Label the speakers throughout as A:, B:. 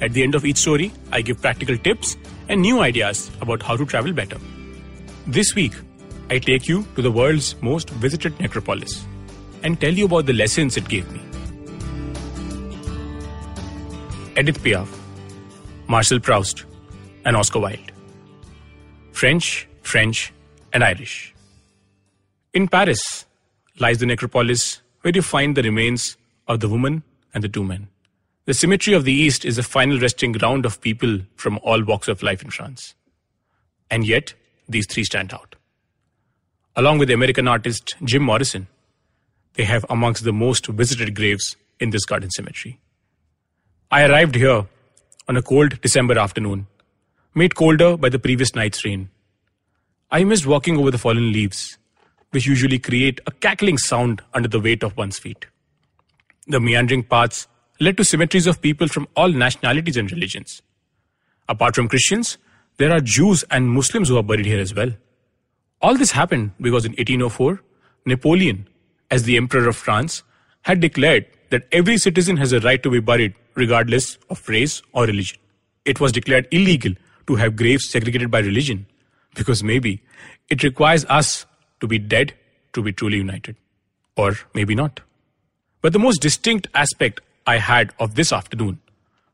A: At the end of each story, I give practical tips and new ideas about how to travel better. This week, I take you to the world's most visited necropolis and tell you about the lessons it gave me. Edith Piaf, Marcel Proust, and Oscar Wilde. French, French, and Irish. In Paris lies the necropolis where you find the remains of the woman and the two men. The cemetery of the East is the final resting ground of people from all walks of life in France. And yet, these three stand out. Along with the American artist Jim Morrison, they have amongst the most visited graves in this garden cemetery. I arrived here on a cold December afternoon, made colder by the previous night's rain. I missed walking over the fallen leaves, which usually create a cackling sound under the weight of one's feet. The meandering paths led to cemeteries of people from all nationalities and religions. Apart from Christians, there are Jews and Muslims who are buried here as well. All this happened because in 1804, Napoleon, as the Emperor of France, had declared that every citizen has a right to be buried regardless of race or religion. It was declared illegal to have graves segregated by religion because maybe it requires us to be dead to be truly united. Or maybe not. But the most distinct aspect I had of this afternoon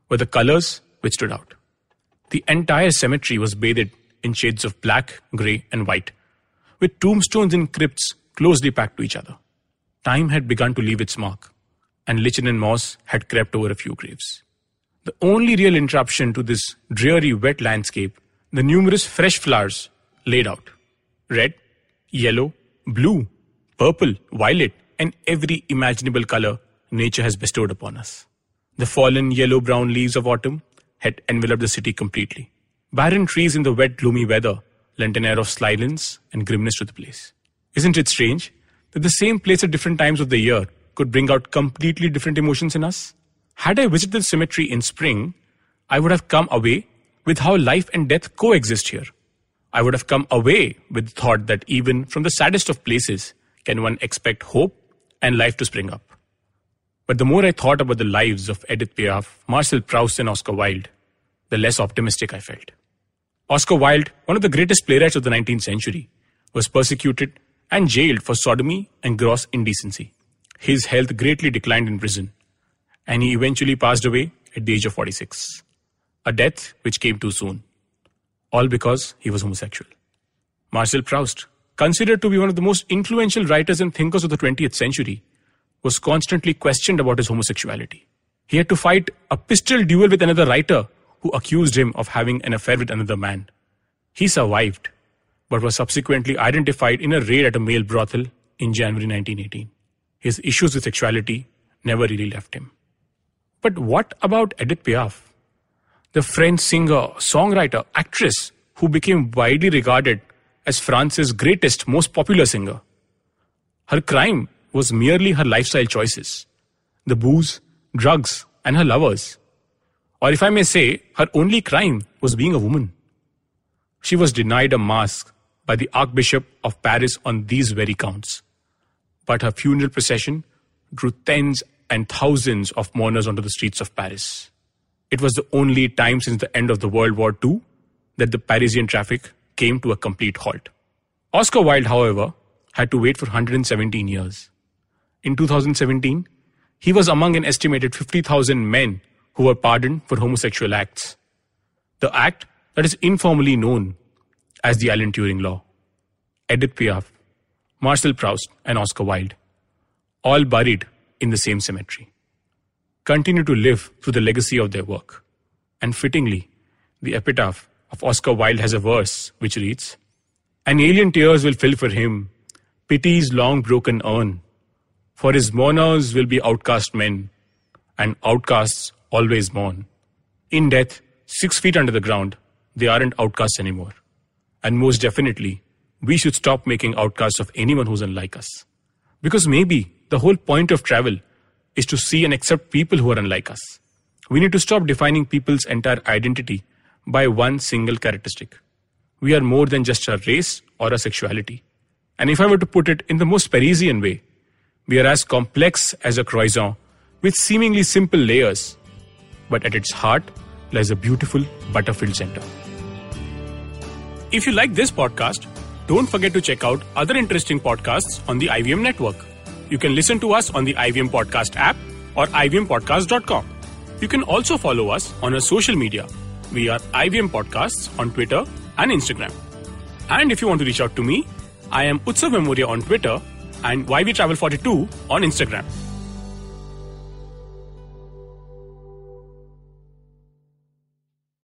A: were the colors which stood out. The entire cemetery was bathed in shades of black, grey, and white, with tombstones and crypts closely packed to each other. Time had begun to leave its mark, and lichen and moss had crept over a few graves. The only real interruption to this dreary wet landscape, the numerous fresh flowers laid out red, yellow, blue, purple, violet, and every imaginable color nature has bestowed upon us. The fallen yellow brown leaves of autumn had enveloped the city completely. Barren trees in the wet, gloomy weather lent an air of silence and grimness to the place. Isn't it strange that the same place at different times of the year could bring out completely different emotions in us? Had I visited the cemetery in spring, I would have come away with how life and death coexist here. I would have come away with the thought that even from the saddest of places can one expect hope and life to spring up. But the more I thought about the lives of Edith Piaf, Marcel Proust, and Oscar Wilde, the less optimistic I felt. Oscar Wilde, one of the greatest playwrights of the 19th century, was persecuted and jailed for sodomy and gross indecency. His health greatly declined in prison, and he eventually passed away at the age of 46, a death which came too soon, all because he was homosexual. Marcel Proust, considered to be one of the most influential writers and thinkers of the 20th century, was constantly questioned about his homosexuality. He had to fight a pistol duel with another writer who accused him of having an affair with another man. He survived, but was subsequently identified in a raid at a male brothel in January 1918. His issues with sexuality never really left him. But what about Edith Piaf? The French singer, songwriter, actress who became widely regarded as France's greatest, most popular singer. Her crime was merely her lifestyle choices the booze, drugs, and her lovers. Or if I may say, her only crime was being a woman. She was denied a mass by the Archbishop of Paris on these very counts. But her funeral procession drew tens and thousands of mourners onto the streets of Paris. It was the only time since the end of the World War II that the Parisian traffic came to a complete halt. Oscar Wilde, however, had to wait for 117 years in 2017, he was among an estimated 50,000 men who were pardoned for homosexual acts. The act that is informally known as the Alan Turing Law. Edith Piaf, Marcel Proust, and Oscar Wilde, all buried in the same cemetery, continue to live through the legacy of their work. And fittingly, the epitaph of Oscar Wilde has a verse which reads, An alien tears will fill for him pity's long broken urn for his mourners will be outcast men, and outcasts always mourn. In death, six feet under the ground, they aren't outcasts anymore. And most definitely, we should stop making outcasts of anyone who's unlike us. Because maybe the whole point of travel is to see and accept people who are unlike us. We need to stop defining people's entire identity by one single characteristic. We are more than just a race or a sexuality. And if I were to put it in the most Parisian way, we are as complex as a croissant with seemingly simple layers, but at its heart lies a beautiful butter-filled center. If you like this podcast, don't forget to check out other interesting podcasts on the IVM network. You can listen to us on the IVM Podcast app or ivmpodcast.com. You can also follow us on our social media. We are IVM Podcasts on Twitter and Instagram. And if you want to reach out to me, I am Utsav Mamoria on Twitter and YV Travel 42 on Instagram.